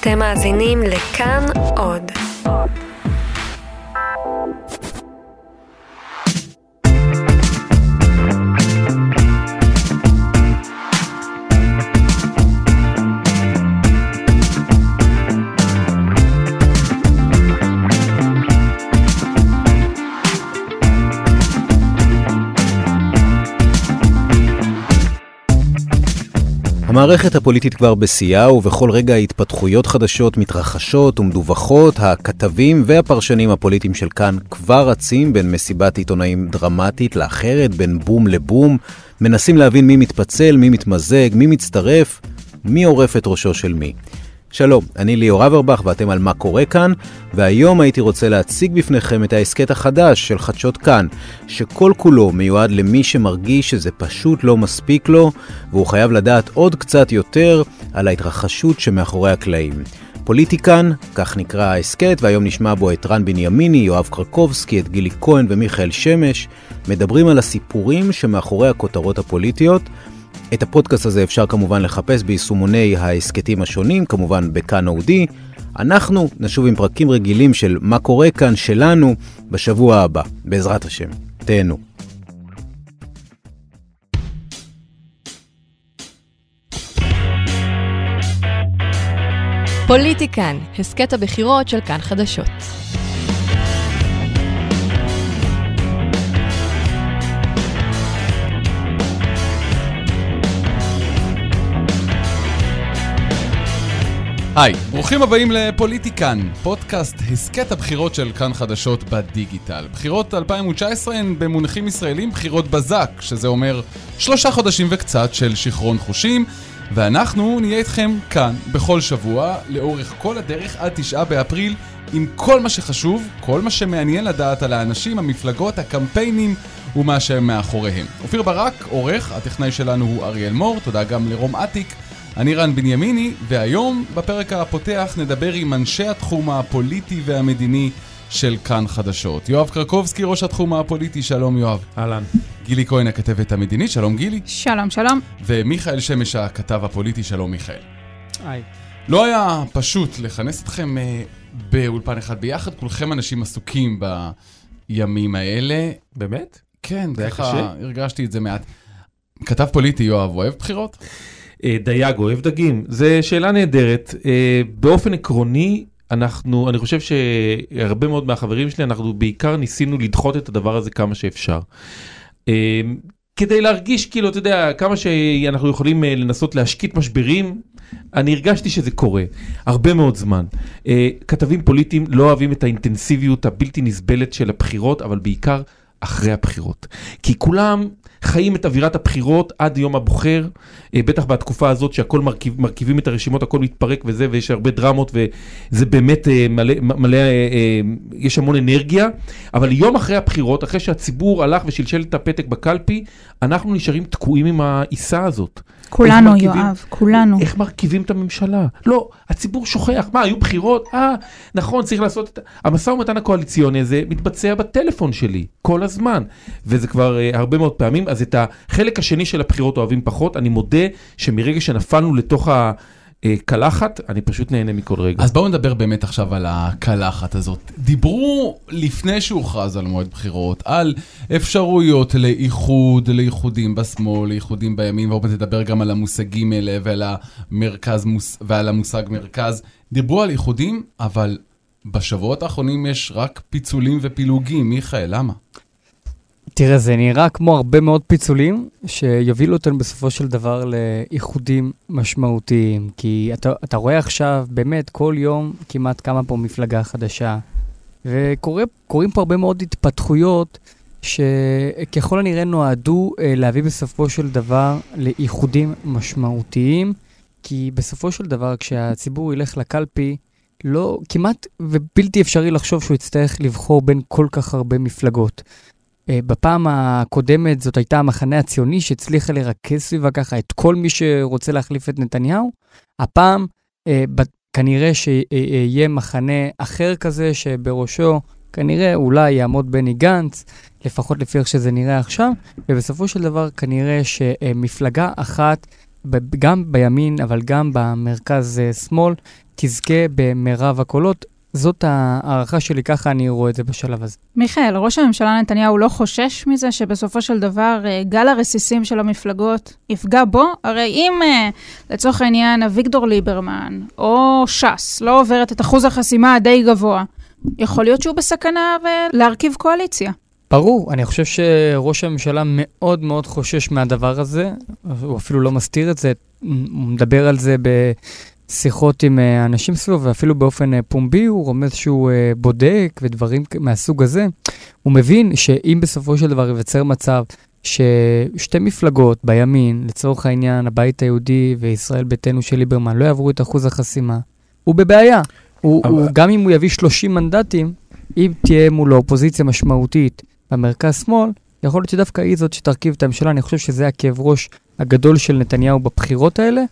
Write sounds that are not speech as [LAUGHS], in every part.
אתם מאזינים לכאן עוד. המערכת הפוליטית כבר בשיאה, ובכל רגע התפתחויות חדשות מתרחשות ומדווחות. הכתבים והפרשנים הפוליטיים של כאן כבר רצים בין מסיבת עיתונאים דרמטית לאחרת, בין בום לבום, מנסים להבין מי מתפצל, מי מתמזג, מי מצטרף, מי עורף את ראשו של מי. שלום, אני ליאור אברבך ואתם על מה קורה כאן, והיום הייתי רוצה להציג בפניכם את ההסכת החדש של חדשות כאן, שכל כולו מיועד למי שמרגיש שזה פשוט לא מספיק לו, והוא חייב לדעת עוד קצת יותר על ההתרחשות שמאחורי הקלעים. פוליטיקן, כך נקרא ההסכת, והיום נשמע בו את רן בנימיני, יואב קרקובסקי, את גילי כהן ומיכאל שמש, מדברים על הסיפורים שמאחורי הכותרות הפוליטיות, את הפודקאסט הזה אפשר כמובן לחפש ביישומוני ההסכתים השונים, כמובן בכאן אודי. אנחנו נשוב עם פרקים רגילים של מה קורה כאן שלנו בשבוע הבא, בעזרת השם. תהנו. פוליטיקן, הסכת הבחירות של כאן חדשות. היי, ברוכים הבאים לפוליטיקן, פודקאסט הסכת הבחירות של כאן חדשות בדיגיטל. בחירות 2019 הן במונחים ישראלים בחירות בזק, שזה אומר שלושה חודשים וקצת של שיכרון חושים, ואנחנו נהיה איתכם כאן בכל שבוע, לאורך כל הדרך עד תשעה באפריל, עם כל מה שחשוב, כל מה שמעניין לדעת על האנשים, המפלגות, הקמפיינים ומה שהם מאחוריהם. אופיר ברק, עורך, הטכנאי שלנו הוא אריאל מור, תודה גם לרום אטיק. אני רן בנימיני, והיום בפרק הפותח נדבר עם אנשי התחום הפוליטי והמדיני של כאן חדשות. יואב קרקובסקי, ראש התחום הפוליטי, שלום יואב. אהלן. גילי כהן, הכתבת המדינית, שלום גילי. שלום, שלום. ומיכאל שמש, הכתב הפוליטי, שלום מיכאל. היי. לא היה פשוט לכנס אתכם uh, באולפן אחד ביחד, כולכם אנשים עסוקים בימים האלה. באמת? כן, ככה? הרגשתי את זה מעט. כתב פוליטי, יואב, אוהב בחירות? אה, דייג אוהב דגים? זו שאלה נהדרת. אה, באופן עקרוני, אנחנו, אני חושב שהרבה מאוד מהחברים שלי, אנחנו בעיקר ניסינו לדחות את הדבר הזה כמה שאפשר. אה, כדי להרגיש כאילו, אתה יודע, כמה שאנחנו יכולים לנסות להשקיט משברים, אני הרגשתי שזה קורה, הרבה מאוד זמן. כתבים פוליטיים לא אוהבים את האינטנסיביות הבלתי נסבלת של הבחירות, אבל בעיקר אחרי הבחירות. כי כולם חיים את אווירת הבחירות עד יום הבוחר, אה, בטח בתקופה הזאת שהכל מרכיב, מרכיבים את הרשימות, הכל מתפרק וזה, ויש הרבה דרמות, וזה באמת אה, מלא, מלא אה, אה, יש המון אנרגיה, אבל יום אחרי הבחירות, אחרי שהציבור הלך ושלשל את הפתק בקלפי, אנחנו נשארים תקועים עם העיסה הזאת. כולנו, מרכיבים- יואב, כולנו. איך מרכיבים את הממשלה? לא, הציבור שוכח. מה, היו בחירות? אה, נכון, צריך לעשות את... המשא ומתן הקואליציוני הזה מתבצע בטלפון שלי, כל הזמן. וזה כבר uh, הרבה מאוד פעמים. אז את החלק השני של הבחירות אוהבים פחות. אני מודה שמרגע שנפלנו לתוך הקלחת, אני פשוט נהנה מכל רגע. אז בואו נדבר באמת עכשיו על הקלחת הזאת. דיברו לפני שהוכרז על מועד בחירות, על אפשרויות לאיחוד, לאיחודים בשמאל, לאיחודים בימין, ועוד נדבר גם על המושגים האלה ועל, המרכז, ועל המושג מרכז. דיברו על איחודים, אבל בשבועות האחרונים יש רק פיצולים ופילוגים. מיכאל, למה? תראה, זה נראה כמו הרבה מאוד פיצולים שיובילו אותנו בסופו של דבר לאיחודים משמעותיים. כי אתה, אתה רואה עכשיו, באמת, כל יום כמעט קמה פה מפלגה חדשה, וקורים פה הרבה מאוד התפתחויות שככל הנראה נועדו אה, להביא בסופו של דבר לאיחודים משמעותיים, כי בסופו של דבר כשהציבור ילך לקלפי, לא, כמעט ובלתי אפשרי לחשוב שהוא יצטרך לבחור בין כל כך הרבה מפלגות. אה, בפעם הקודמת זאת הייתה המחנה הציוני שהצליחה לרכז סביבה ככה את כל מי שרוצה להחליף את נתניהו. הפעם אה, כנראה שיהיה מחנה אחר כזה שבראשו כנראה אולי יעמוד בני גנץ, לפחות לפי איך שזה נראה עכשיו, ובסופו של דבר כנראה שמפלגה אחת, גם בימין אבל גם במרכז אה, שמאל, תזכה במרב הקולות. זאת ההערכה שלי, ככה אני רואה את זה בשלב הזה. מיכאל, ראש הממשלה נתניהו לא חושש מזה שבסופו של דבר אה, גל הרסיסים של המפלגות יפגע בו? הרי אם אה, לצורך העניין אביגדור ליברמן או ש"ס לא עוברת את אחוז החסימה הדי גבוה, יכול להיות שהוא בסכנה להרכיב קואליציה. ברור, אני חושב שראש הממשלה מאוד מאוד חושש מהדבר הזה, הוא אפילו לא מסתיר את זה, הוא מדבר על זה בשיחות עם אה, אנשים סביבו, ואפילו באופן אה, פומבי הוא רומז שהוא אה, בודק ודברים מהסוג הזה. הוא מבין שאם בסופו של דבר ייווצר מצב ששתי מפלגות בימין, לצורך העניין הבית היהודי וישראל ביתנו של ליברמן, לא יעברו את אחוז החסימה, הוא בבעיה. הוא, אבל... הוא, גם אם הוא יביא 30 מנדטים, אם תהיה מולו אופוזיציה משמעותית במרכז-שמאל, יכול להיות שדווקא היא זאת שתרכיב את הממשלה. אני חושב שזה הכאב ראש הגדול של נתניהו בבחירות האלה,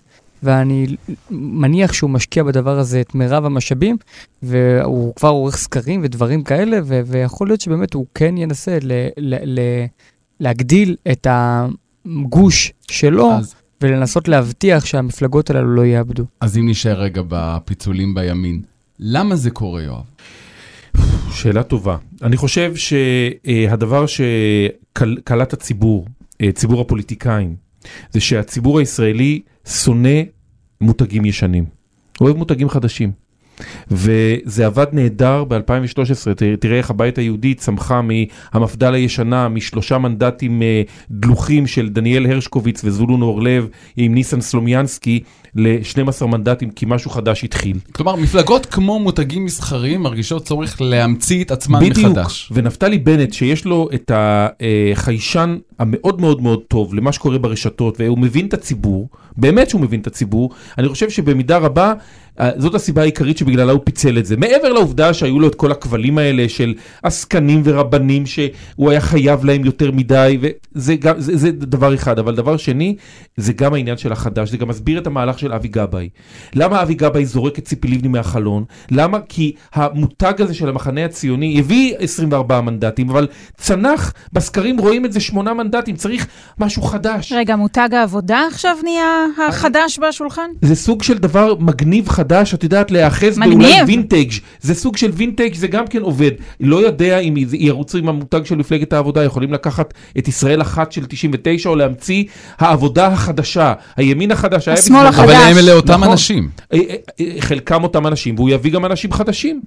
ואני מניח שהוא משקיע בדבר הזה את מירב המשאבים, והוא כבר עורך סקרים ודברים כאלה, ו- ויכול להיות שבאמת הוא כן ינסה ל- ל- ל- להגדיל את הגוש שלו. אז... ולנסות להבטיח שהמפלגות הללו לא יאבדו. אז אם נשאר רגע בפיצולים בימין, למה זה קורה, יואב? שאלה טובה. אני חושב שהדבר שקלט הציבור, אה, ציבור הפוליטיקאים, זה שהציבור הישראלי שונא מותגים ישנים. אוהב מותגים חדשים. וזה עבד נהדר ב-2013, תראה איך הבית היהודי צמחה מהמפד"ל הישנה, משלושה מנדטים אה, דלוחים של דניאל הרשקוביץ וזולון אורלב עם ניסן סלומיאנסקי ל-12 מנדטים כי משהו חדש התחיל. כלומר, מפלגות כמו מותגים מסחריים מרגישות צורך להמציא את עצמן בדיוק. מחדש. בדיוק, ונפתלי בנט שיש לו את החיישן המאוד מאוד מאוד טוב למה שקורה ברשתות והוא מבין את הציבור, באמת שהוא מבין את הציבור, אני חושב שבמידה רבה אה, זאת הסיבה העיקרית שבגללה הוא פיצל את זה. מעבר לעובדה שהיו לו את כל הכבלים האלה של עסקנים ורבנים שהוא היה חייב להם יותר מדי, וזה גם, זה, זה דבר אחד. אבל דבר שני, זה גם העניין של החדש, זה גם מסביר את המהלך של אבי גבאי. למה אבי גבאי זורק את ציפי לבני מהחלון? למה? כי המותג הזה של המחנה הציוני הביא 24 מנדטים, אבל צנח, בסקרים רואים את זה שמונה מנדטים, צריך משהו חדש. רגע, מותג העבודה עכשיו נהיה החדש בשולחן? זה סוג של דבר מגניב חדש. את יודעת, להיאחז באולי וינטג', זה סוג של וינטג', זה גם כן עובד. לא יודע אם ירוצו עם המותג של מפלגת העבודה, יכולים לקחת את ישראל אחת של 99 או להמציא העבודה החדשה, הימין החדש. השמאל החדש. אבל הם אלה אותם נכון. אנשים. אה, אה, אה, חלקם אותם אנשים, והוא יביא גם אנשים חדשים.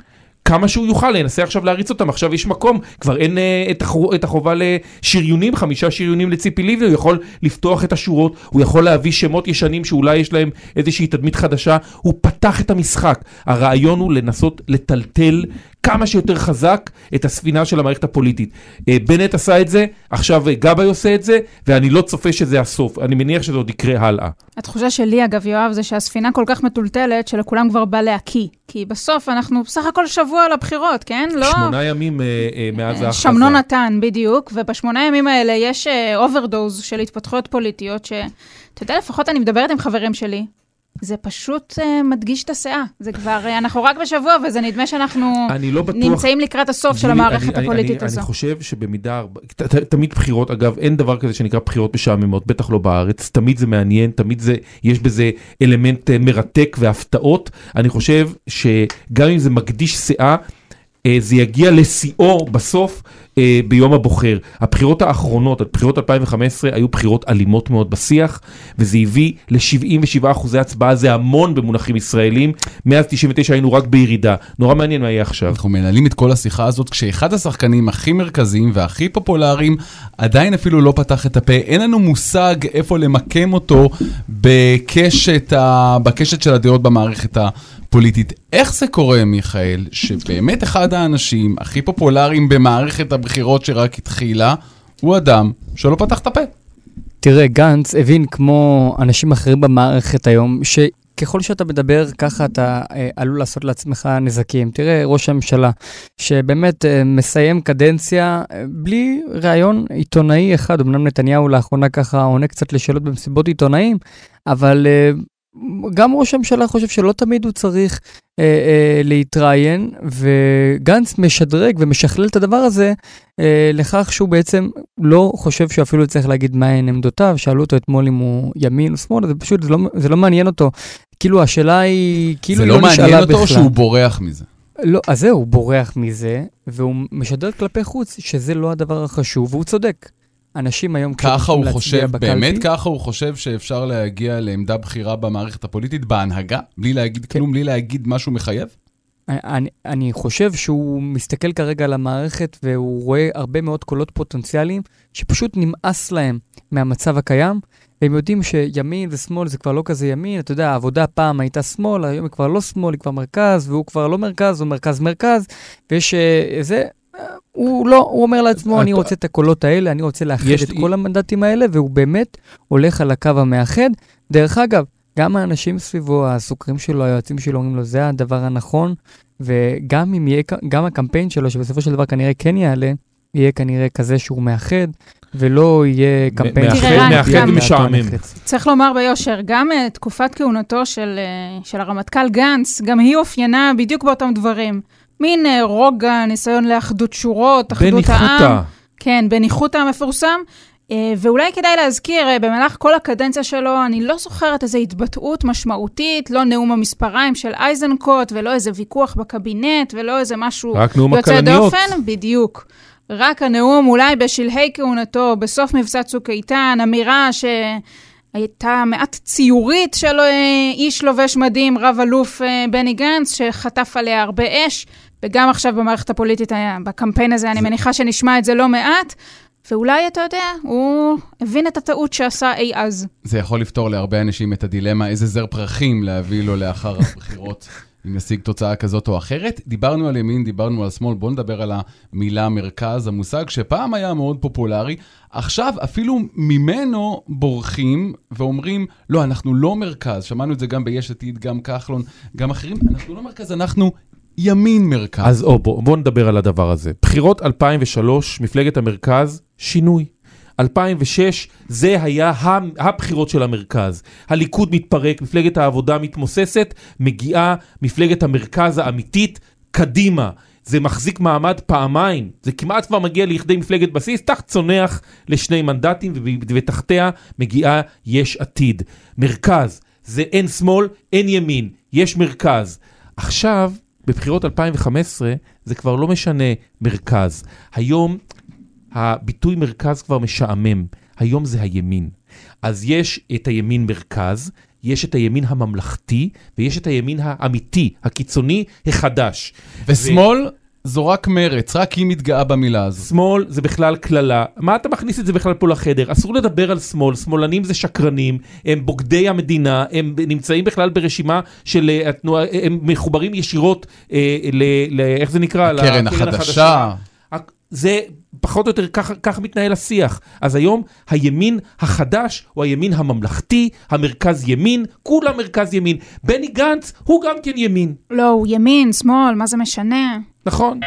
כמה שהוא יוכל, ינסה עכשיו להריץ אותם, עכשיו יש מקום, כבר אין uh, את, החו, את החובה לשריונים, חמישה שריונים לציפי לבני, הוא יכול לפתוח את השורות, הוא יכול להביא שמות ישנים שאולי יש להם איזושהי תדמית חדשה, הוא פתח את המשחק. הרעיון הוא לנסות לטלטל כמה שיותר חזק את הספינה של המערכת הפוליטית. אה, בנט עשה את זה, עכשיו אה, גבאי עושה את זה, ואני לא צופה שזה הסוף. אני מניח שזה עוד יקרה הלאה. התחושה שלי, אגב, יואב, זה שהספינה כל כך מטולטלת, שלכולם כבר בא להקיא. כי בסוף אנחנו בסך הכל שבוע לבחירות, כן? לא... שמונה ימים אה, אה, מאז ההכרזה. שמנו נתן, בדיוק, ובשמונה ימים האלה יש אוברדוז אה, של התפתחויות פוליטיות, שאתה יודע, לפחות אני מדברת עם חברים שלי, זה פשוט אה, מגדיש את הסאה. זה כבר, אה, אנחנו רק בשבוע, וזה נדמה שאנחנו לא בטוח, נמצאים לקראת הסוף של המערכת אני, הפוליטית אני, הזו. אני חושב שבמידה, ת, ת, תמיד בחירות, אגב, אין דבר כזה שנקרא בחירות משעממות, בטח לא בארץ, תמיד זה מעניין, תמיד זה, יש בזה אלמנט אה, מרתק והפתעות. אני חושב שגם אם זה מגדיש סאה, זה יגיע לשיאו בסוף אה, ביום הבוחר. הבחירות האחרונות, הבחירות 2015, היו בחירות אלימות מאוד בשיח, וזה הביא ל-77 אחוזי הצבעה, זה המון במונחים ישראלים. מאז 99 היינו רק בירידה. נורא מעניין מה יהיה עכשיו. אנחנו מנהלים את כל השיחה הזאת כשאחד השחקנים הכי מרכזיים והכי פופולריים עדיין אפילו לא פתח את הפה. אין לנו מושג איפה למקם אותו בקשת, ה... בקשת של הדעות במערכת ה... פוליטית. איך זה קורה, מיכאל, שבאמת אחד האנשים הכי פופולריים במערכת הבחירות שרק התחילה, הוא אדם שלא פתח את הפה? תראה, גנץ הבין כמו אנשים אחרים במערכת היום, שככל שאתה מדבר, ככה אתה אה, עלול לעשות לעצמך נזקים. תראה, ראש הממשלה, שבאמת אה, מסיים קדנציה אה, בלי ראיון עיתונאי אחד, אמנם נתניהו לאחרונה ככה עונה קצת לשאלות במסיבות עיתונאים, אבל אה, גם ראש הממשלה חושב שלא תמיד הוא צריך אה, אה, להתראיין, וגנץ משדרג ומשכלל את הדבר הזה אה, לכך שהוא בעצם לא חושב שהוא אפילו צריך להגיד מהן עמדותיו. שאלו אותו אתמול אם הוא ימין או שמאל, זה פשוט, זה לא, זה לא מעניין אותו. כאילו השאלה היא, כאילו זה לא, לא נשאלה מעניין בכלל. אותו שהוא בורח מזה. לא, אז זהו, הוא בורח מזה, והוא משדר כלפי חוץ שזה לא הדבר החשוב, והוא צודק. אנשים היום ככה הוא חושב, בקלפי- באמת ככה הוא חושב שאפשר להגיע לעמדה בכירה במערכת הפוליטית, בהנהגה, בלי להגיד כן. כלום, בלי להגיד משהו מחייב? אני, אני חושב שהוא מסתכל כרגע על המערכת והוא רואה הרבה מאוד קולות פוטנציאליים שפשוט נמאס להם מהמצב הקיים. והם יודעים שימין ושמאל זה כבר לא כזה ימין, אתה יודע, העבודה פעם הייתה שמאל, היום היא כבר לא שמאל, היא כבר מרכז, והוא כבר לא מרכז, הוא מרכז-מרכז, ויש אה, זה, הוא לא, הוא אומר לעצמו, אני רוצה את הקולות האלה, אני רוצה לאחד יש- את כל המנדטים האלה, והוא באמת הולך על הקו המאחד. דרך אגב, גם האנשים סביבו, הסוקרים שלו, היועצים שלו, אומרים לו, זה הדבר הנכון, וגם אם יהיה, גם הקמפיין שלו, שבסופו של דבר כנראה כן יעלה, יהיה כנראה כזה שהוא מאחד, ולא יהיה קמפיין מאחד- רן, מאחד גם- משעמם. צריך לומר ביושר, גם uh, תקופת כהונתו של, uh, של הרמטכ"ל גנץ, גם היא אופיינה בדיוק באותם דברים. מין uh, רוגע, ניסיון לאחדות שורות, אחדות העם. בניחותא. כן, בניחותא המפורסם. Uh, ואולי כדאי להזכיר, uh, במהלך כל הקדנציה שלו, אני לא זוכרת איזו התבטאות משמעותית, לא נאום המספריים של אייזנקוט, ולא איזה ויכוח בקבינט, ולא איזה משהו יוצא. דופן, בדיוק. רק הנאום אולי בשלהי כהונתו, בסוף מבצע צוק איתן, אמירה שהייתה מעט ציורית של אה, איש לובש מדים, רב-אלוף אה, בני גנץ, שחטף עליה הרבה אש, וגם עכשיו במערכת הפוליטית, היה, בקמפיין הזה, אני מניחה שנשמע את זה לא מעט, ואולי, אתה יודע, הוא הבין את הטעות שעשה אי אז. זה יכול לפתור להרבה אנשים את הדילמה איזה זר פרחים להביא לו לאחר הבחירות, [LAUGHS] אם ישיג תוצאה כזאת או אחרת. דיברנו על ימין, דיברנו על שמאל, בואו נדבר על המילה מרכז, המושג שפעם היה מאוד פופולרי. עכשיו אפילו ממנו בורחים ואומרים, לא, אנחנו לא מרכז. שמענו את זה גם ביש עתיד, גם כחלון, גם אחרים. אנחנו לא מרכז, אנחנו ימין מרכז. אז או, בוא, בוא נדבר על הדבר הזה. בחירות 2003, מפלגת המרכז, שינוי. 2006, זה היה הבחירות של המרכז. הליכוד מתפרק, מפלגת העבודה מתמוססת, מגיעה מפלגת המרכז האמיתית, קדימה. זה מחזיק מעמד פעמיים, זה כמעט כבר מגיע לכדי מפלגת בסיס, תחת צונח לשני מנדטים ותחתיה מגיעה יש עתיד. מרכז, זה אין שמאל, אין ימין, יש מרכז. עכשיו, בבחירות 2015, זה כבר לא משנה מרכז. היום הביטוי מרכז כבר משעמם, היום זה הימין. אז יש את הימין מרכז, יש את הימין הממלכתי, ויש את הימין האמיתי, הקיצוני, החדש. ושמאל זו רק מרץ, רק היא מתגאה במילה הזו. שמאל זה בכלל קללה. מה אתה מכניס את זה בכלל פה לחדר? אסור לדבר על שמאל, שמאלנים זה שקרנים, הם בוגדי המדינה, הם נמצאים בכלל ברשימה של אה, התנועה, הם מחוברים ישירות אה, ל... ל איך זה נקרא? הקרן לקרן החדשה. זה פחות או יותר ככה, ככה מתנהל השיח. אז היום הימין החדש הוא הימין הממלכתי, המרכז ימין, כולם מרכז ימין. בני גנץ הוא גם כן ימין, לא, הוא ימין, שמאל, מה זה משנה? נכון?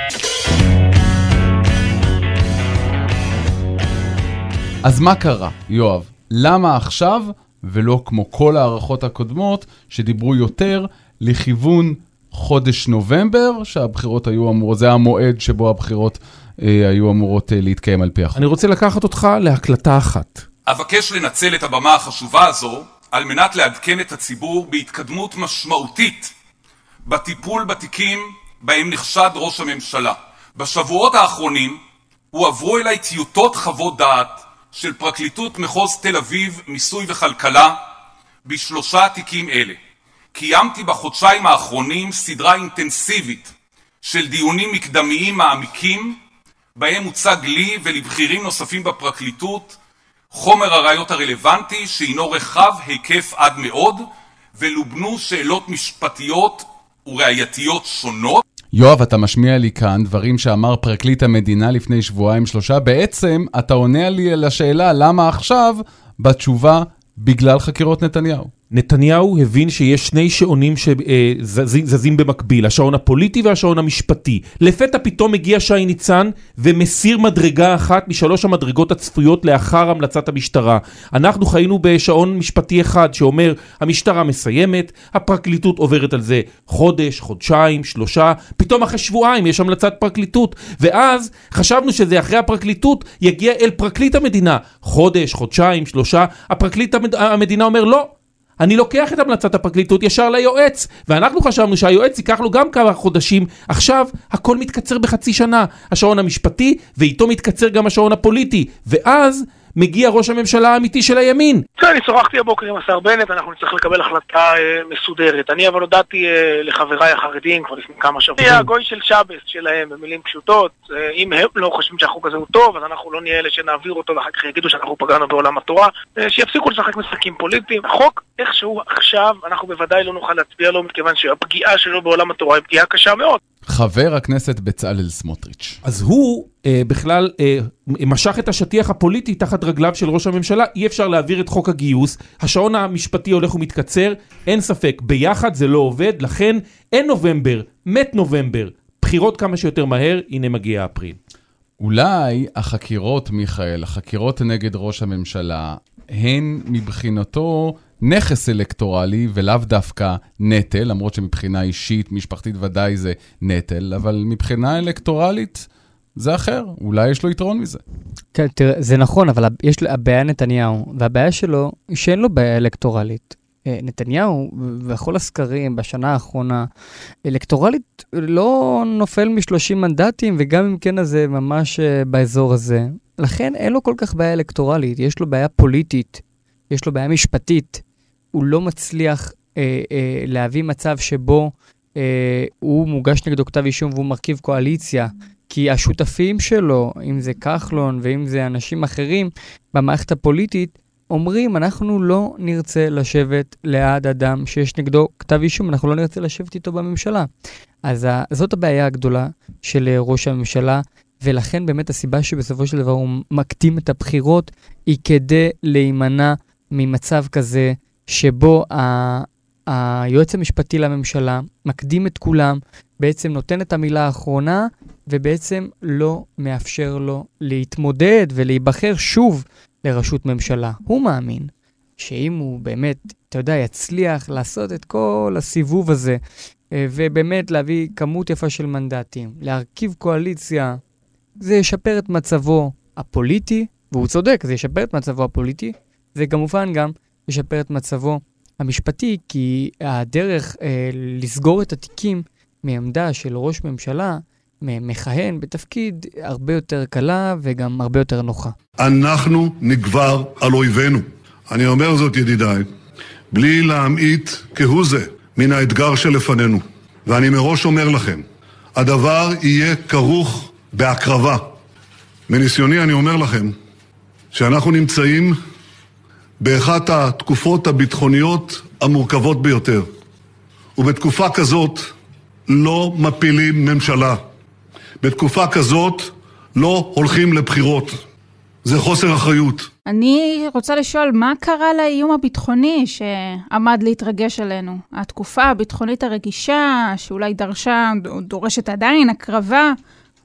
אז מה קרה, יואב? למה עכשיו, ולא כמו כל ההערכות הקודמות, שדיברו יותר לכיוון חודש נובמבר, שהבחירות היו אמורות, זה המועד שבו הבחירות היו אמורות אה, להתקיים על פי החוק. אני רוצה לקחת אותך להקלטה אחת. אבקש לנצל את הבמה החשובה הזו על מנת לעדכן את הציבור בהתקדמות משמעותית בטיפול בתיקים בהם נחשד ראש הממשלה. בשבועות האחרונים הועברו אליי טיוטות חוות דעת של פרקליטות מחוז תל אביב, מיסוי וכלכלה, בשלושה תיקים אלה. קיימתי בחודשיים האחרונים סדרה אינטנסיבית של דיונים מקדמיים מעמיקים, בהם הוצג לי ולבכירים נוספים בפרקליטות חומר הראיות הרלוונטי שהינו רחב היקף עד מאוד, ולובנו שאלות משפטיות וראייתיות שונות. יואב, אתה משמיע לי כאן דברים שאמר פרקליט המדינה לפני שבועיים שלושה. בעצם, אתה עונה לי על השאלה למה עכשיו, בתשובה, בגלל חקירות נתניהו. נתניהו הבין שיש שני שעונים שזזים במקביל, השעון הפוליטי והשעון המשפטי. לפתע פתאום מגיע שי ניצן ומסיר מדרגה אחת משלוש המדרגות הצפויות לאחר המלצת המשטרה. אנחנו חיינו בשעון משפטי אחד שאומר, המשטרה מסיימת, הפרקליטות עוברת על זה חודש, חודשיים, שלושה, פתאום אחרי שבועיים יש המלצת פרקליטות, ואז חשבנו שזה אחרי הפרקליטות יגיע אל פרקליט המדינה. חודש, חודשיים, שלושה, הפרקליט המד... המדינה אומר לא. אני לוקח את המלצת הפרקליטות ישר ליועץ, ואנחנו חשבנו שהיועץ ייקח לו גם כמה חודשים. עכשיו, הכל מתקצר בחצי שנה. השעון המשפטי, ואיתו מתקצר גם השעון הפוליטי. ואז... מגיע ראש הממשלה האמיתי של הימין. כן, אני שוחחתי הבוקר עם השר בנט, אנחנו נצטרך לקבל החלטה אה, מסודרת. אני אבל הודעתי אה, לחבריי החרדים כבר לפני כמה שבועות. זה הגוי של שבס שלהם, במילים פשוטות. אה, אם הם לא חושבים שהחוק הזה הוא טוב, אז אנחנו לא נהיה אלה שנעביר אותו ואחר כך יגידו שאנחנו פגענו בעולם התורה. שיפסיקו לשחק משחקים פוליטיים. החוק, איכשהו עכשיו, אנחנו בוודאי לא נוכל להצביע לו, מכיוון שהפגיעה שלו בעולם התורה היא פגיעה קשה מאוד. חבר הכנסת בצלאל סמוטריץ'. אז הוא אה, בכלל אה, משך את השטיח הפוליטי תחת רגליו של ראש הממשלה, אי אפשר להעביר את חוק הגיוס, השעון המשפטי הולך ומתקצר, אין ספק, ביחד זה לא עובד, לכן אין נובמבר, מת נובמבר, בחירות כמה שיותר מהר, הנה מגיע אפריל. אולי החקירות, מיכאל, החקירות נגד ראש הממשלה, הן מבחינתו נכס אלקטורלי ולאו דווקא נטל, למרות שמבחינה אישית, משפחתית ודאי זה נטל, אבל מבחינה אלקטורלית זה אחר, אולי יש לו יתרון מזה. כן, תראה, זה נכון, אבל יש לו, הבעיה נתניהו, והבעיה שלו היא שאין לו בעיה אלקטורלית. אה, נתניהו, בכל הסקרים בשנה האחרונה, אלקטורלית לא נופל מ-30 מנדטים, וגם אם כן, אז זה ממש אה, באזור הזה. לכן אין לו כל כך בעיה אלקטורלית, יש לו בעיה פוליטית, יש לו בעיה משפטית. הוא לא מצליח אה, אה, להביא מצב שבו אה, הוא מוגש נגדו כתב אישום והוא מרכיב קואליציה, כי השותפים שלו, אם זה כחלון ואם זה אנשים אחרים במערכת הפוליטית, אומרים, אנחנו לא נרצה לשבת ליד אדם שיש נגדו כתב אישום, אנחנו לא נרצה לשבת איתו בממשלה. אז זאת הבעיה הגדולה של אה, ראש הממשלה, ולכן באמת הסיבה שבסופו של דבר הוא מקדים את הבחירות, היא כדי להימנע ממצב כזה שבו ה... היועץ המשפטי לממשלה מקדים את כולם, בעצם נותן את המילה האחרונה, ובעצם לא מאפשר לו להתמודד ולהיבחר שוב לראשות ממשלה. הוא מאמין שאם הוא באמת, אתה יודע, יצליח לעשות את כל הסיבוב הזה, אה, ובאמת להביא כמות יפה של מנדטים, להרכיב קואליציה, זה ישפר את מצבו הפוליטי, והוא צודק, זה ישפר את מצבו הפוליטי, וכמובן גם ישפר את מצבו המשפטי, כי הדרך אה, לסגור את התיקים מעמדה של ראש ממשלה מכהן בתפקיד הרבה יותר קלה וגם הרבה יותר נוחה. אנחנו נגבר על אויבינו. אני אומר זאת, ידידיי, בלי להמעיט כהוא זה מן האתגר שלפנינו. ואני מראש אומר לכם, הדבר יהיה כרוך בהקרבה. מניסיוני אני אומר לכם שאנחנו נמצאים באחת התקופות הביטחוניות המורכבות ביותר. ובתקופה כזאת לא מפילים ממשלה. בתקופה כזאת לא הולכים לבחירות. זה חוסר אחריות. אני רוצה לשאול, מה קרה לאיום הביטחוני שעמד להתרגש עלינו? התקופה הביטחונית הרגישה, שאולי דרשה, דורשת עדיין הקרבה,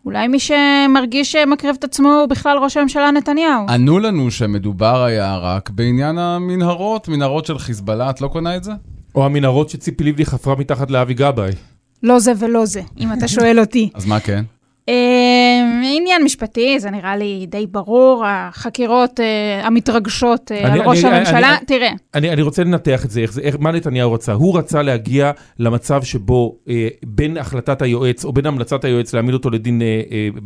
אולי מי שמרגיש שמקריב את עצמו הוא בכלל ראש הממשלה נתניהו. ענו לנו שמדובר היה רק בעניין המנהרות, מנהרות של חיזבאללה, את לא קונה את זה? או המנהרות שציפי לבני חפרה מתחת לאבי גבאי. לא זה ולא זה, אם אתה שואל אותי. אז מה כן? עניין משפטי, זה נראה לי די ברור, החקירות אה, המתרגשות אה, על ראש הממשלה, תראה. אני רוצה לנתח את זה, מה נתניהו רצה? הוא רצה להגיע למצב שבו אה, בין החלטת היועץ, או בין המלצת היועץ להעמיד אותו לדין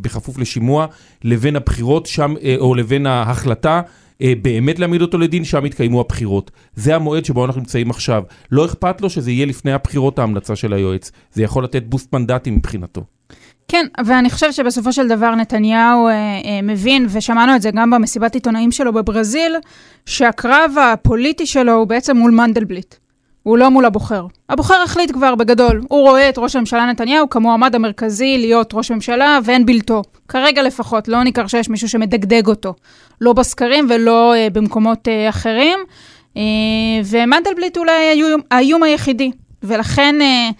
בכפוף לשימוע, לבין הבחירות שם, או לבין ההחלטה. באמת להעמיד אותו לדין, שם יתקיימו הבחירות. זה המועד שבו אנחנו נמצאים עכשיו. לא אכפת לו שזה יהיה לפני הבחירות ההמלצה של היועץ. זה יכול לתת בוסט מנדטים מבחינתו. כן, ואני חושבת שבסופו של דבר נתניהו אה, אה, מבין, ושמענו את זה גם במסיבת עיתונאים שלו בברזיל, שהקרב הפוליטי שלו הוא בעצם מול מנדלבליט. הוא לא מול הבוחר. הבוחר החליט כבר בגדול, הוא רואה את ראש הממשלה נתניהו כמועמד המרכזי להיות ראש ממשלה ואין בלתו. כרגע לפחות, לא ניכר שיש מישהו שמדגדג אותו. לא בסקרים ולא אה, במקומות אה, אחרים. אה, ומנדלבליט אולי האיום, האיום היחידי. ולכן... אה,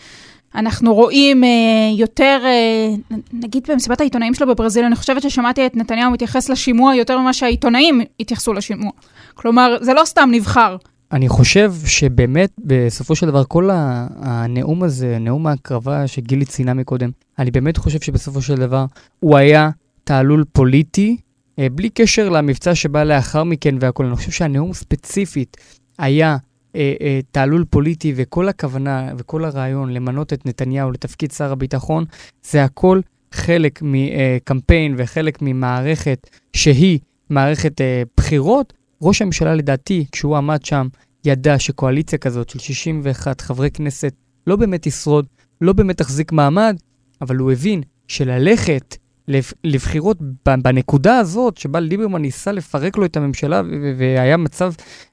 אנחנו רואים אה, יותר, אה, נגיד במסיבת העיתונאים שלו בברזיל, אני חושבת ששמעתי את נתניהו מתייחס לשימוע יותר ממה שהעיתונאים התייחסו לשימוע. כלומר, זה לא סתם נבחר. אני חושב שבאמת, בסופו של דבר, כל הנאום הזה, נאום ההקרבה שגילי ציינה מקודם, אני באמת חושב שבסופו של דבר הוא היה תעלול פוליטי, בלי קשר למבצע שבא לאחר מכן והכול. אני חושב שהנאום ספציפית היה אה, אה, תעלול פוליטי וכל הכוונה וכל הרעיון למנות את נתניהו לתפקיד שר הביטחון, זה הכל חלק מקמפיין וחלק ממערכת שהיא מערכת אה, בחירות. ראש הממשלה לדעתי, כשהוא עמד שם, ידע שקואליציה כזאת של 61 חברי כנסת לא באמת תשרוד, לא באמת תחזיק מעמד, אבל הוא הבין שללכת לבחירות בנקודה הזאת, שבה ליברמן ניסה לפרק לו את הממשלה והיה מצב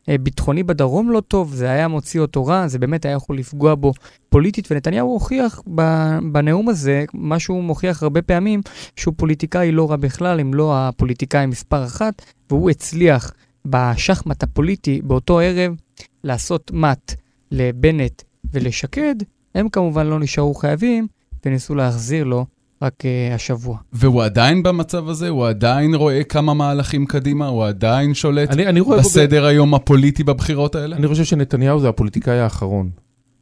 אה, ביטחוני בדרום לא טוב, זה היה מוציא אותו רע, זה באמת היה יכול לפגוע בו פוליטית, ונתניהו הוכיח בנאום הזה, מה שהוא מוכיח הרבה פעמים, שהוא פוליטיקאי לא רע בכלל, אם לא הפוליטיקאי מספר אחת, והוא הצליח בשחמט הפוליטי באותו ערב לעשות מט לבנט ולשקד, הם כמובן לא נשארו חייבים וניסו להחזיר לו רק uh, השבוע. והוא עדיין במצב הזה? הוא עדיין רואה כמה מהלכים קדימה? הוא עדיין שולט אני, אני בסדר ב... היום הפוליטי בבחירות האלה? אני חושב שנתניהו זה הפוליטיקאי האחרון.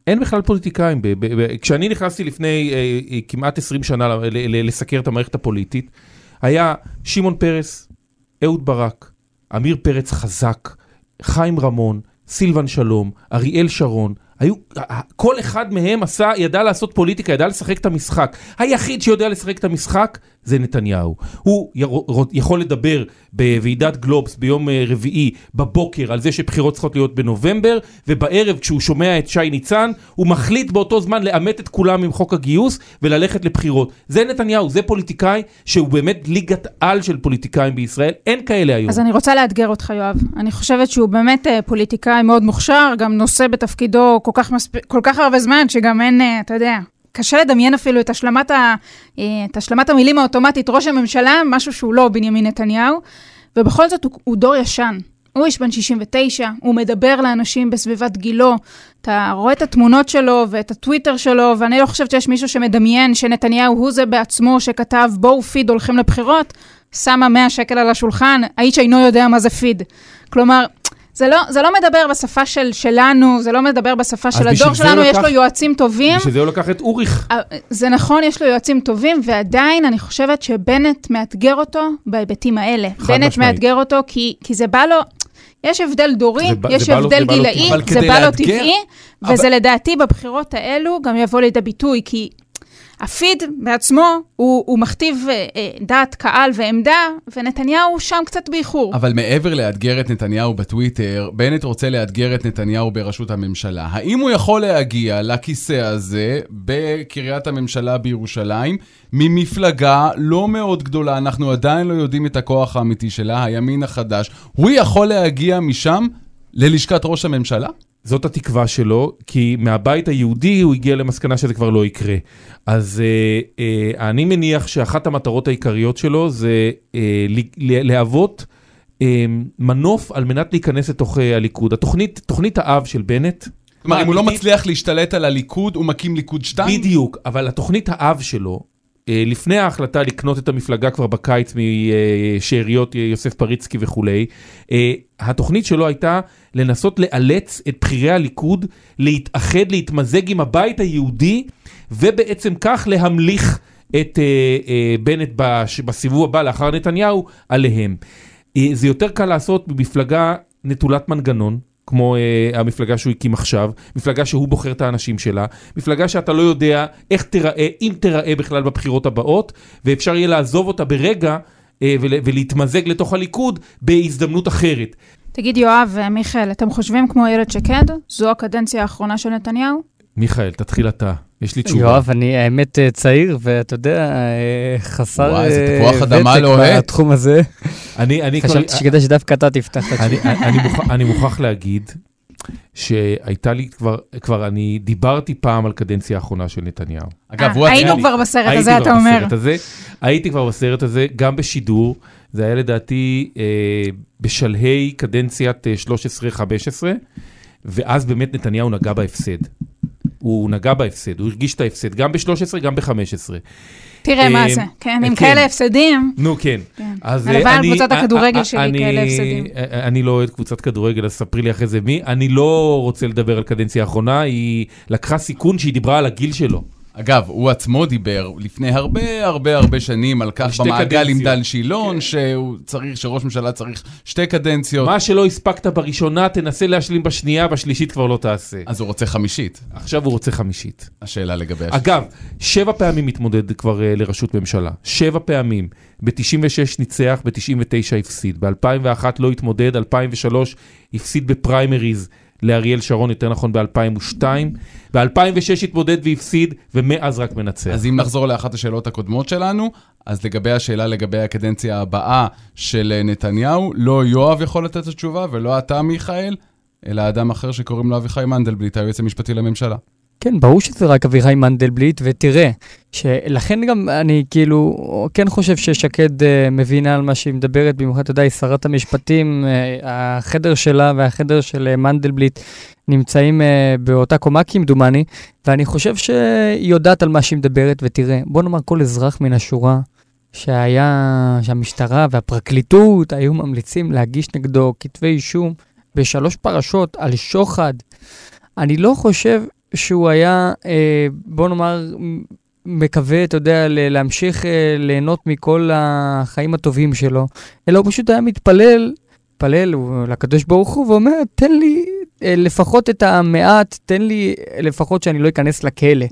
אין בכלל פוליטיקאים. ב- ב- ב- כשאני נכנסתי לפני אה, אה, כמעט 20 שנה ל- ל- לסקר את המערכת הפוליטית, היה שמעון פרס, אהוד ברק, עמיר פרץ חזק, חיים רמון, סילבן שלום, אריאל שרון, היו, כל אחד מהם עשה, ידע לעשות פוליטיקה, ידע לשחק את המשחק. היחיד שיודע לשחק את המשחק זה נתניהו. הוא יכול לדבר בוועידת גלובס ביום אה, רביעי בבוקר על זה שבחירות צריכות להיות בנובמבר, ובערב כשהוא שומע את שי ניצן, הוא מחליט באותו זמן לאמת את כולם עם חוק הגיוס וללכת לבחירות. זה נתניהו, זה פוליטיקאי שהוא באמת ליגת על של פוליטיקאים בישראל, אין כאלה היום. אז אני רוצה לאתגר אותך, יואב. אני חושבת שהוא באמת אה, פוליטיקאי מאוד מוכשר, גם נושא בתפקידו כל כך, מספ... כל כך הרבה זמן, שגם אין, אה, אתה יודע, קשה לדמיין אפילו את השלמת, ה, אה, את השלמת המילים האוטומטית, ראש הממשלה, משהו שהוא לא בנימין נתניהו, ובכל זאת הוא, הוא דור ישן. הוא איש בן 69, הוא מדבר לאנשים בסביבת גילו, אתה רואה את התמונות שלו ואת הטוויטר שלו, ואני לא חושבת שיש מישהו שמדמיין שנתניהו הוא זה בעצמו שכתב בואו פיד הולכים לבחירות, שמה 100 שקל על השולחן, האיש אינו יודע מה זה פיד. כלומר, זה לא, זה לא מדבר בשפה של, שלנו, זה לא מדבר בשפה של הדור שלנו, יש לקח, לו יועצים טובים. בשביל זה הוא לקח את אוריך. אה, זה נכון, יש לו יועצים טובים, ועדיין אני חושבת שבנט מאתגר אותו בהיבטים האלה. בנט משמעית. מאתגר אותו כי, כי זה בא לו... יש הבדל דורי, זה יש זה הבדל גילאי, זה בא לו, זה בא לו טבעי, אבל... וזה לדעתי בבחירות האלו גם יבוא לידי ביטוי, כי הפיד בעצמו, הוא, הוא מכתיב אה, אה, דעת קהל ועמדה, ונתניהו שם קצת באיחור. אבל מעבר לאתגר את נתניהו בטוויטר, בנט רוצה לאתגר את נתניהו בראשות הממשלה. האם הוא יכול להגיע לכיסא הזה בקריית הממשלה בירושלים ממפלגה לא מאוד גדולה, אנחנו עדיין לא יודעים את הכוח האמיתי שלה, הימין החדש. הוא יכול להגיע משם ללשכת ראש הממשלה? זאת התקווה שלו, כי מהבית היהודי הוא הגיע למסקנה שזה כבר לא יקרה. אז אה, אה, אני מניח שאחת המטרות העיקריות שלו זה אה, להוות אה, מנוף על מנת להיכנס לתוך אה, הליכוד. התוכנית, תוכנית האב של בנט, כלומר, אם הוא לא מצליח להשתלט על הליכוד, הוא מקים ליכוד 2? בדיוק, אבל התוכנית האב שלו, לפני ההחלטה לקנות את המפלגה כבר בקיץ משאריות יוסף פריצקי וכולי, אה, התוכנית שלו הייתה לנסות לאלץ את בכירי הליכוד להתאחד, להתמזג עם הבית היהודי, ובעצם כך להמליך את אה, בנט בסיבוב הבא לאחר נתניהו עליהם. זה יותר קל לעשות במפלגה נטולת מנגנון, כמו uh, המפלגה שהוא הקים עכשיו, מפלגה שהוא בוחר את האנשים שלה, מפלגה שאתה לא יודע איך תיראה, אם תיראה בכלל בבחירות הבאות, ואפשר יהיה לעזוב אותה ברגע uh, ול, ולהתמזג לתוך הליכוד בהזדמנות אחרת. תגיד יואב ומיכאל, אתם חושבים כמו איילת שקד? זו הקדנציה האחרונה של נתניהו? מיכאל, תתחיל אתה. יש לי תשובה. יואב, אני האמת אה, צעיר, ואתה יודע, אה, חסר וואי, תפוח אדמה לוהט. בתחום הזה. אני, אני חשבתי שכדאי שדווקא אתה תפתח את התשובה. אני מוכרח להגיד שהייתה לי כבר, כבר אני דיברתי פעם על קדנציה האחרונה של נתניהו. אגב, הוא... היינו כבר בסרט הזה, אתה אומר. הייתי כבר בסרט הזה, גם בשידור. זה היה לדעתי אה, בשלהי קדנציית 13-15, ואז באמת נתניהו נגע בהפסד. הוא נגע בהפסד, הוא הרגיש את ההפסד, גם ב-13, גם ב-15. תראה מה אה, זה, כן, עם כן. כאלה הפסדים. נו, כן. כן. הלוואי על קבוצת הכדורגל שלי כאלה הפסדים. אני לא אוהד קבוצת כדורגל, אז ספרי לי אחרי זה מי. אני לא רוצה לדבר על קדנציה האחרונה, היא לקחה סיכון שהיא דיברה על הגיל שלו. אגב, הוא עצמו דיבר לפני הרבה הרבה הרבה שנים על כך במעגל עם קדנציות. דן שילון, שהוא צריך, שראש ממשלה צריך שתי קדנציות. מה שלא הספקת בראשונה, תנסה להשלים בשנייה, בשלישית כבר לא תעשה. אז הוא רוצה חמישית. עכשיו הוא רוצה חמישית. השאלה לגבי השלישית. אגב, שבע פעמים מתמודד כבר אה, לראשות ממשלה. שבע פעמים. ב-96 ניצח, ב-99 הפסיד. ב-2001 לא התמודד, 2003 הפסיד בפריימריז לאריאל שרון, יותר נכון ב-2002. ב-2006 התמודד והפסיד, ומאז רק מנצח. אז אם נחזור לאחת השאלות הקודמות שלנו, אז לגבי השאלה לגבי הקדנציה הבאה של אה, נתניהו, לא יואב יכול לתת את התשובה ולא אתה מיכאל, אלא אדם אחר שקוראים לו אביחי מנדלבליט, היועץ המשפטי לממשלה. כן, ברור שזה רק אביחי מנדלבליט, ותראה, שלכן גם אני כאילו כן חושב ששקד uh, מבינה על מה שהיא מדברת, במיוחד, אתה יודע, היא שרת המשפטים, uh, החדר שלה והחדר של uh, מנדלבליט נמצאים uh, באותה קומה כמדומני, ואני חושב שהיא יודעת על מה שהיא מדברת, ותראה, בוא נאמר כל אזרח מן השורה, שהיה, שהמשטרה והפרקליטות היו ממליצים להגיש נגדו כתבי אישום בשלוש פרשות על שוחד. אני לא חושב שהוא היה, אה, בוא נאמר, מקווה, אתה יודע, להמשיך אה, ליהנות מכל החיים הטובים שלו, אלא הוא פשוט היה מתפלל, מתפלל לקדוש ברוך הוא ואומר, תן לי אה, לפחות את המעט, תן לי אה, לפחות שאני לא אכנס לכלא.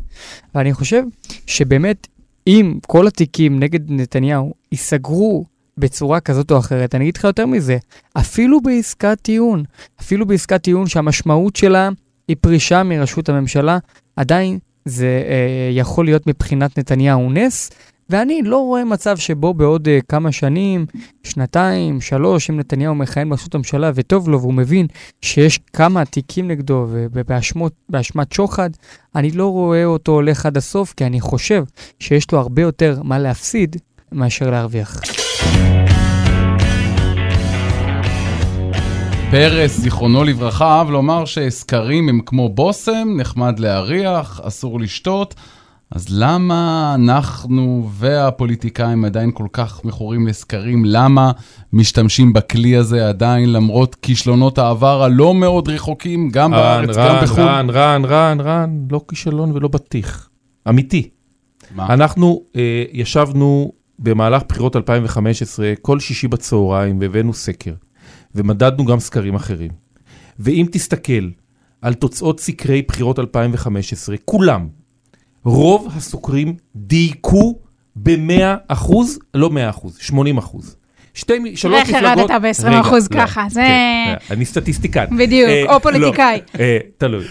ואני חושב שבאמת, אם כל התיקים נגד נתניהו ייסגרו בצורה כזאת או אחרת, אני אגיד לך יותר מזה, אפילו בעסקת טיעון, אפילו בעסקת טיעון שהמשמעות שלה היא פרישה מראשות הממשלה, עדיין זה אה, יכול להיות מבחינת נתניהו נס, ואני לא רואה מצב שבו בעוד אה, כמה שנים, שנתיים, שלוש, אם נתניהו מכהן בראשות הממשלה וטוב לו והוא מבין שיש כמה תיקים נגדו ובאשמת שוחד, אני לא רואה אותו הולך עד הסוף, כי אני חושב שיש לו הרבה יותר מה להפסיד מאשר להרוויח. פרס, זיכרונו לברכה, אהב לומר שסקרים הם כמו בושם, נחמד להריח, אסור לשתות. אז למה אנחנו והפוליטיקאים עדיין כל כך מכורים לסקרים? למה משתמשים בכלי הזה עדיין, למרות כישלונות העבר הלא מאוד רחוקים, גם רן, בארץ, גם רן, בחו"ל? רן, רן, רן, רן, לא כישלון ולא בטיח. אמיתי. מה? אנחנו אה, ישבנו במהלך בחירות 2015, כל שישי בצהריים, והבאנו סקר, ומדדנו גם סקרים אחרים. ואם תסתכל על תוצאות סקרי בחירות 2015, כולם, רוב הסוקרים דייקו ב-100 אחוז, לא 100 אחוז, 80 אחוז. שתי, שלוש איך מפלגות... ירדת ב-20% רגע, לא, ככה? זה- כן, אני סטטיסטיקן. בדיוק, אה, או לא, פוליטיקאי. אה, תלוי.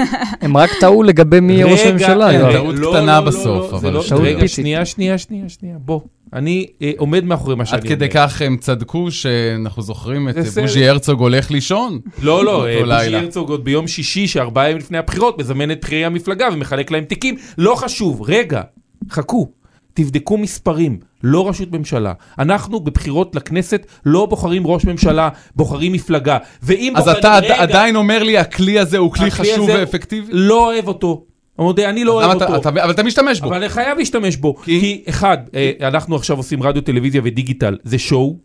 [LAUGHS] הם רק טעו לגבי מי יהיה ראש הממשלה. אה. טעות לא, קטנה לא, לא, בסוף, לא, אבל לא- רגע. שנייה, שנייה, שנייה, שנייה, בוא. אני אה, עומד מאחורי מה שאני עד אומר. כדי כך הם צדקו שאנחנו זוכרים את זה סרט. בוז'י הרצוג הולך לישון. לא, לא, אה, בוז'י לילה. הרצוג עוד ביום שישי, שארבעה ימים לפני הבחירות, מזמן את בכירי המפלגה ומחלק להם תיקים. לא חשוב, רגע, חכו. תבדקו מספרים, לא ראשות ממשלה. אנחנו בבחירות לכנסת לא בוחרים ראש ממשלה, בוחרים מפלגה. ואם אז בוחרים- אתה עד- רגע, עדיין אומר לי, הכלי הזה הוא כלי חשוב ואפקטיבי? לא אוהב אותו. מודה, אני לא אוהב אתה- אותו. אתה- אבל אתה משתמש בו. אבל אני חייב להשתמש בו. כי? כי אחד, אה, אנחנו עכשיו עושים רדיו, טלוויזיה ודיגיטל, זה שואו.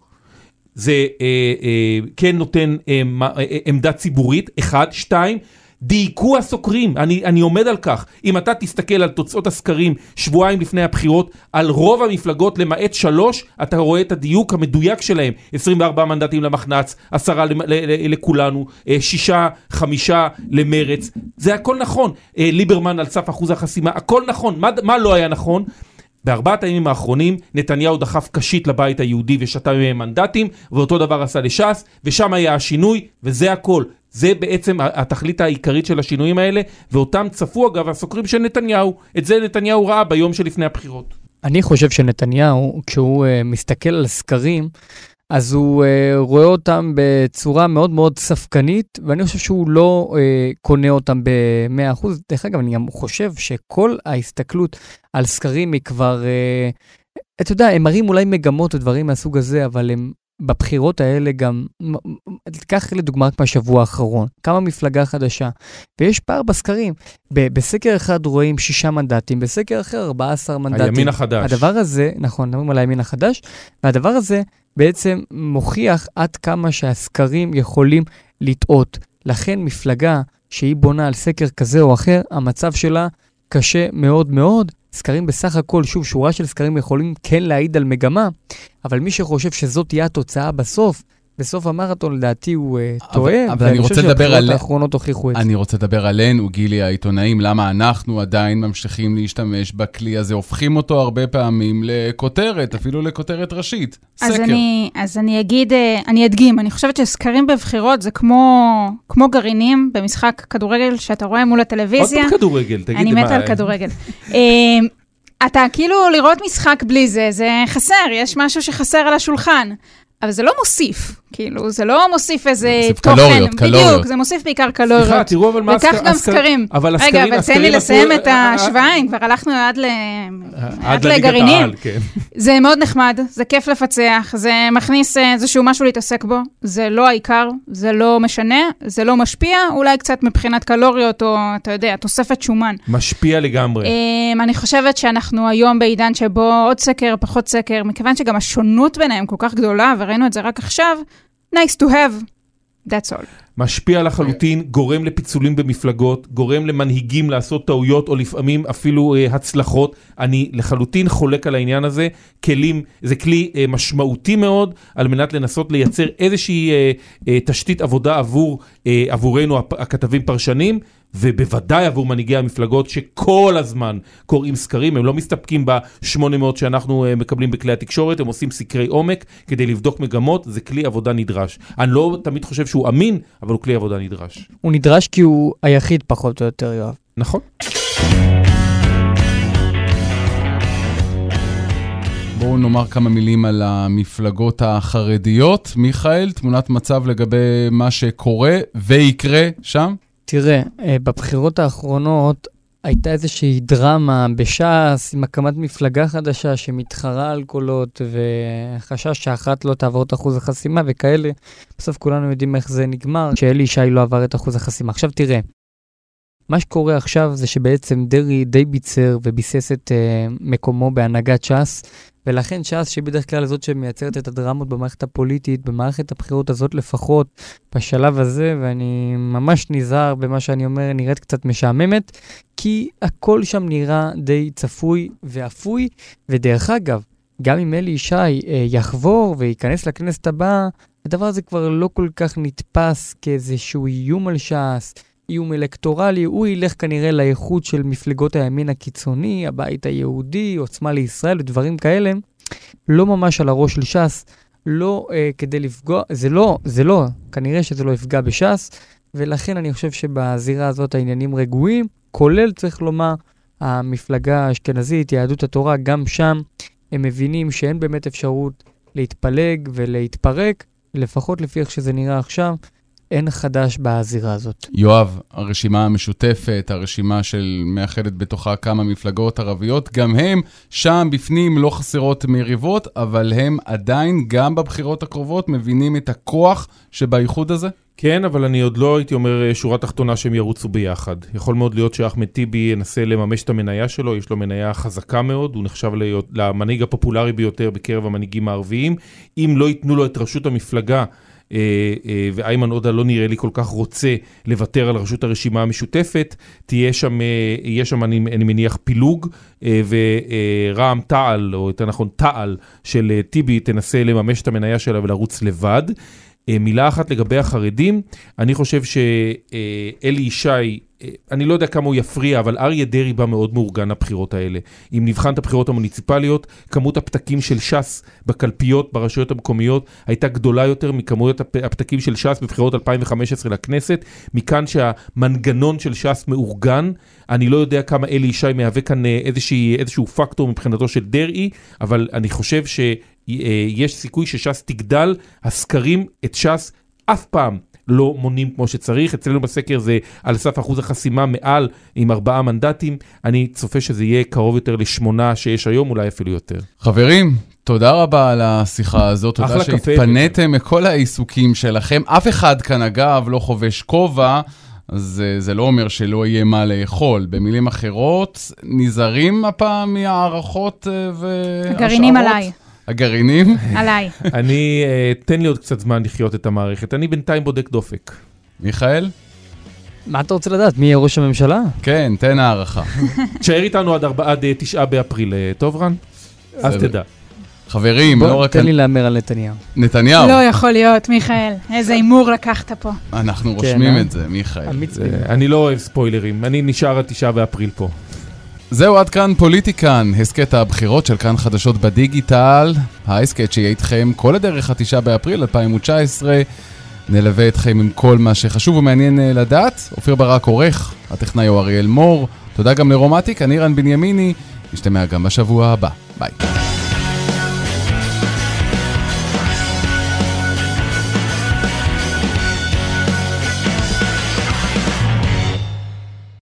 זה אה, אה, כן נותן אה, אה, אה, עמדה ציבורית, אחד. שתיים, דייקו הסוקרים, אני, אני עומד על כך. אם אתה תסתכל על תוצאות הסקרים שבועיים לפני הבחירות, על רוב המפלגות למעט שלוש, אתה רואה את הדיוק המדויק שלהם. 24 מנדטים למחנ"צ, עשרה לכולנו, אה, שישה, חמישה למרץ. זה הכל נכון. אה, ליברמן על סף אחוז החסימה, הכל נכון. מה, מה לא היה נכון? בארבעת הימים האחרונים נתניהו דחף קשית לבית היהודי ושתה מהם מנדטים, ואותו דבר עשה לש"ס, ושם היה השינוי, וזה הכל. זה בעצם התכלית העיקרית של השינויים האלה, ואותם צפו אגב הסוקרים של נתניהו. את זה נתניהו ראה ביום שלפני הבחירות. אני חושב שנתניהו, כשהוא uh, מסתכל על סקרים, אז הוא uh, רואה אותם בצורה מאוד מאוד ספקנית, ואני חושב שהוא לא uh, קונה אותם ב-100%. דרך אגב, אני גם חושב שכל ההסתכלות על סקרים היא כבר, uh, אתה יודע, הם מראים אולי מגמות או דברים מהסוג הזה, אבל הם בבחירות האלה גם, תיקח לדוגמה רק מהשבוע האחרון, קמה מפלגה חדשה, ויש פער בסקרים. ב- בסקר אחד רואים שישה מנדטים, בסקר אחר 14 מנדטים. הימין החדש. הדבר הזה, נכון, מדברים על הימין החדש, והדבר הזה בעצם מוכיח עד כמה שהסקרים יכולים לטעות. לכן מפלגה שהיא בונה על סקר כזה או אחר, המצב שלה קשה מאוד מאוד. סקרים בסך הכל, שוב, שורה של סקרים יכולים כן להעיד על מגמה, אבל מי שחושב שזאת תהיה התוצאה בסוף, בסוף המרתון לדעתי הוא uh, טועה, אבל אני רוצה לדבר על... שהבחירות האחרונות הוכיחו את זה. אני רוצה לדבר עלינו, גילי העיתונאים, למה אנחנו עדיין ממשיכים להשתמש בכלי הזה, הופכים אותו הרבה פעמים לכותרת, אפילו לכותרת ראשית. אז סקר. אני, אז אני אגיד, אה, אני אדגים, אני חושבת שסקרים בבחירות זה כמו, כמו גרעינים במשחק כדורגל שאתה רואה מול עוד הטלוויזיה. פעם כדורגל, תגידי אני מה... מתה על כדורגל. אה, אתה כאילו לראות משחק בלי זה, זה חסר, יש משהו שחסר על השולחן. אבל זה לא מוסיף, כאילו, זה לא מוסיף איזה מוסיף תוכן. קלוריות, קלוריות. בדיוק, זה מוסיף בעיקר קלוריות. סליחה, תראו אבל מה וכך הסקר- גם סקרים. אבל רגע, הסקרים- אבל תן הסקרים לי לסיים את אה, אה, ההשוואה, אם כבר הלכנו עד ל- עד לליגת לגרעינים. העל, כן. זה מאוד נחמד, זה כיף לפצח, זה מכניס אה, איזשהו משהו להתעסק בו, זה לא העיקר, זה לא משנה, זה לא משפיע, אולי קצת מבחינת קלוריות או, אתה יודע, תוספת שומן. משפיע לגמרי. Um, אני חושבת שאנחנו היום בעידן שבו עוד סקר, פחות סקר, מכיוון שגם השונות ביניהם כל כך גדולה, וראינו את זה רק עכשיו, nice to have, that's all. משפיע לחלוטין, גורם לפיצולים במפלגות, גורם למנהיגים לעשות טעויות או לפעמים אפילו אה, הצלחות. אני לחלוטין חולק על העניין הזה. כלים, זה כלי אה, משמעותי מאוד על מנת לנסות לייצר איזושהי אה, אה, תשתית עבודה עבור, אה, עבורנו הכתבים פרשנים. ובוודאי עבור מנהיגי המפלגות שכל הזמן קוראים סקרים, הם לא מסתפקים ב-800 שאנחנו אה, מקבלים בכלי התקשורת, הם עושים סקרי עומק כדי לבדוק מגמות, זה כלי עבודה נדרש. אני לא תמיד חושב שהוא אמין, אבל הוא כלי עבודה נדרש. הוא נדרש כי הוא היחיד פחות או יותר, יואב. נכון. בואו נאמר כמה מילים על המפלגות החרדיות. מיכאל, תמונת מצב לגבי מה שקורה ויקרה שם? תראה, אה, בבחירות האחרונות הייתה איזושהי דרמה בש"ס עם הקמת מפלגה חדשה שמתחרה על קולות וחשש שאחת לא תעבור את אחוז החסימה וכאלה. בסוף כולנו יודעים איך זה נגמר, שאלי ישי לא עבר את אחוז החסימה. עכשיו תראה, מה שקורה עכשיו זה שבעצם דרעי די ביצר וביסס את uh, מקומו בהנהגת ש"ס, ולכן ש"ס, שהיא בדרך כלל זאת שמייצרת את הדרמות במערכת הפוליטית, במערכת הבחירות הזאת לפחות, בשלב הזה, ואני ממש נזהר במה שאני אומר, נראית קצת משעממת, כי הכל שם נראה די צפוי ואפוי, ודרך אגב, גם אם אלי ישי אה, יחבור וייכנס לכנסת הבאה, הדבר הזה כבר לא כל כך נתפס כאיזשהו איום על ש"ס, איום אלקטורלי, הוא ילך כנראה לאיכות של מפלגות הימין הקיצוני, הבית היהודי, עוצמה לישראל ודברים כאלה, לא ממש על הראש של ש"ס, לא אה, כדי לפגוע, זה לא, זה לא, כנראה שזה לא יפגע בש"ס, ולכן אני חושב שבזירה הזאת העניינים רגועים, כולל, צריך לומר, המפלגה האשכנזית, יהדות התורה, גם שם הם מבינים שאין באמת אפשרות להתפלג ולהתפרק, לפחות לפי איך שזה נראה עכשיו, אין חדש בזירה הזאת. יואב, הרשימה המשותפת, הרשימה של מאחדת בתוכה כמה מפלגות ערביות, גם הם שם בפנים לא חסרות מריבות, אבל הם עדיין, גם בבחירות הקרובות, מבינים את הכוח שבאיחוד הזה? כן, אבל אני עוד לא הייתי אומר שורה תחתונה שהם ירוצו ביחד. יכול מאוד להיות שאחמד טיבי ינסה לממש את המניה שלו, יש לו מניה חזקה מאוד, הוא נחשב להיות, למנהיג הפופולרי ביותר בקרב המנהיגים הערביים. אם לא ייתנו לו את ראשות המפלגה, ואיימן עודה לא נראה לי כל כך רוצה לוותר על ראשות הרשימה המשותפת, תהיה שם, אה, יהיה שם אני, אני מניח פילוג, אה, ורע"מ תע"ל, או יותר נכון תע"ל של אה, טיבי, תנסה לממש את המניה שלה ולרוץ לבד. אה, מילה אחת לגבי החרדים, אני חושב שאלי ישי, אה, אני לא יודע כמה הוא יפריע, אבל אריה דרעי בא מאוד מאורגן לבחירות האלה. אם נבחן את הבחירות המוניציפליות, כמות הפתקים של ש"ס בקלפיות ברשויות המקומיות הייתה גדולה יותר מכמות הפ- הפתקים של ש"ס בבחירות 2015 לכנסת. מכאן שהמנגנון של ש"ס מאורגן. אני לא יודע כמה אלי ישי מהווה כאן אה, איזושהי, איזשהו פקטור מבחינתו של דרעי, אבל אני חושב ש... אה, סיכוי שש"ס תגדל, הסקרים את ש"ס אף פעם לא מונים כמו שצריך, אצלנו בסקר זה על סף אחוז החסימה מעל עם ארבעה מנדטים, אני צופה שזה יהיה קרוב יותר לשמונה שיש היום, אולי אפילו יותר. חברים, תודה רבה על השיחה הזאת, תודה. שהתפניתם מכל העיסוקים שלכם. אף אחד כאן, אגב, לא חובש כובע. אז אה, זה לא אומר שלא יהיה מה לאכול. במילים אחרות, נזהרים הפעם מהערכות אה, והשערות? הגרעינים עליי, הגרעינים? עליי. אני, אה, תן לי עוד קצת זמן לחיות את המערכת, אני בינתיים בודק דופק. מיכאל? מה אתה רוצה לדעת? מי יהיה ראש הממשלה? כן, תן הערכה. תשאר איתנו עד ארבעה- עד אה, תשעה באפריל, אה, טוב רן? אז. תדע. חברים, לא רק תן לי להמר על נתניהו. נתניהו, לא יכול להיות, מיכאל. איזה הימור לקחת פה. אנחנו כן, רושמים? את זה, מיכאל. אני לא אוהב ספוילרים, אני נשאר עד תשעה באפריל פה. זהו עד כאן פוליטיקן, הסכת הבחירות של כאן חדשות בדיגיטל. ההסכת שיהיה איתכם כל הדרך לתשעה באפריל 2019. נלווה אתכם עם כל מה שחשוב ומעניין אה, לדעת. אופיר ברק עורך, הטכנאי הוא אריאל מור. תודה גם לרומטיק, אני רן בנימיני. נשתמע גם בשבוע הבא. ביי.